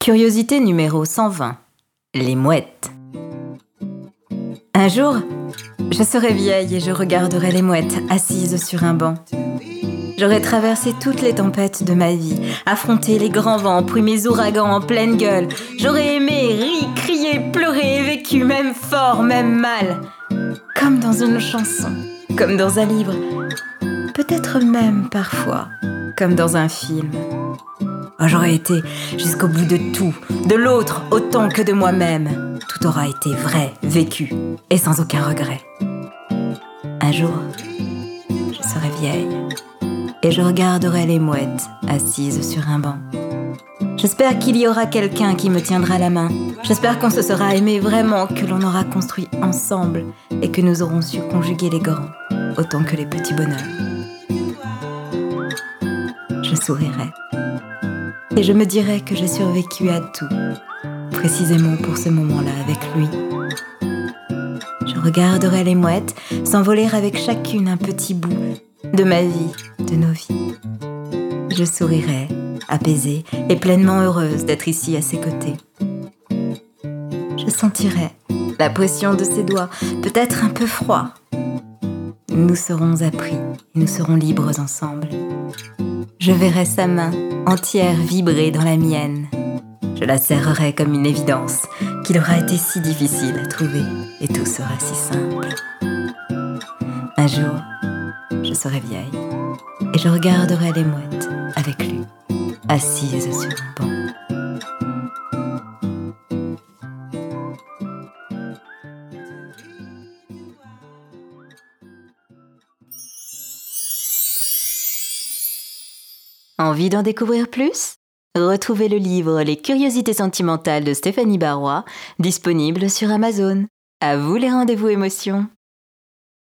Curiosité numéro 120. Les mouettes. Un jour, je serai vieille et je regarderai les mouettes assises sur un banc. J'aurai traversé toutes les tempêtes de ma vie, affronté les grands vents, pris mes ouragans en pleine gueule. J'aurais aimé, ri, crié, pleuré et vécu, même fort, même mal. Comme dans une chanson, comme dans un livre, peut-être même parfois comme dans un film. J'aurais été jusqu'au bout de tout, de l'autre autant que de moi-même. Tout aura été vrai, vécu et sans aucun regret. Un jour, je serai vieille et je regarderai les mouettes assises sur un banc. J'espère qu'il y aura quelqu'un qui me tiendra la main. J'espère qu'on se sera aimé vraiment, que l'on aura construit ensemble et que nous aurons su conjuguer les grands autant que les petits bonheurs. Je sourirai et je me dirai que j'ai survécu à tout, précisément pour ce moment-là avec lui. Je regarderai les mouettes s'envoler avec chacune un petit bout de ma vie, de nos vies. Je sourirai, apaisée et pleinement heureuse d'être ici à ses côtés. Je sentirai la pression de ses doigts, peut-être un peu froid. Nous serons appris et nous serons libres ensemble. Je verrai sa main entière vibrer dans la mienne. Je la serrerai comme une évidence qu'il aura été si difficile à trouver et tout sera si simple. Un jour, je serai vieille et je regarderai les mouettes avec lui, assises sur un banc. Envie d'en découvrir plus? Retrouvez le livre Les curiosités sentimentales de Stéphanie Barrois, disponible sur Amazon. À vous les rendez-vous émotions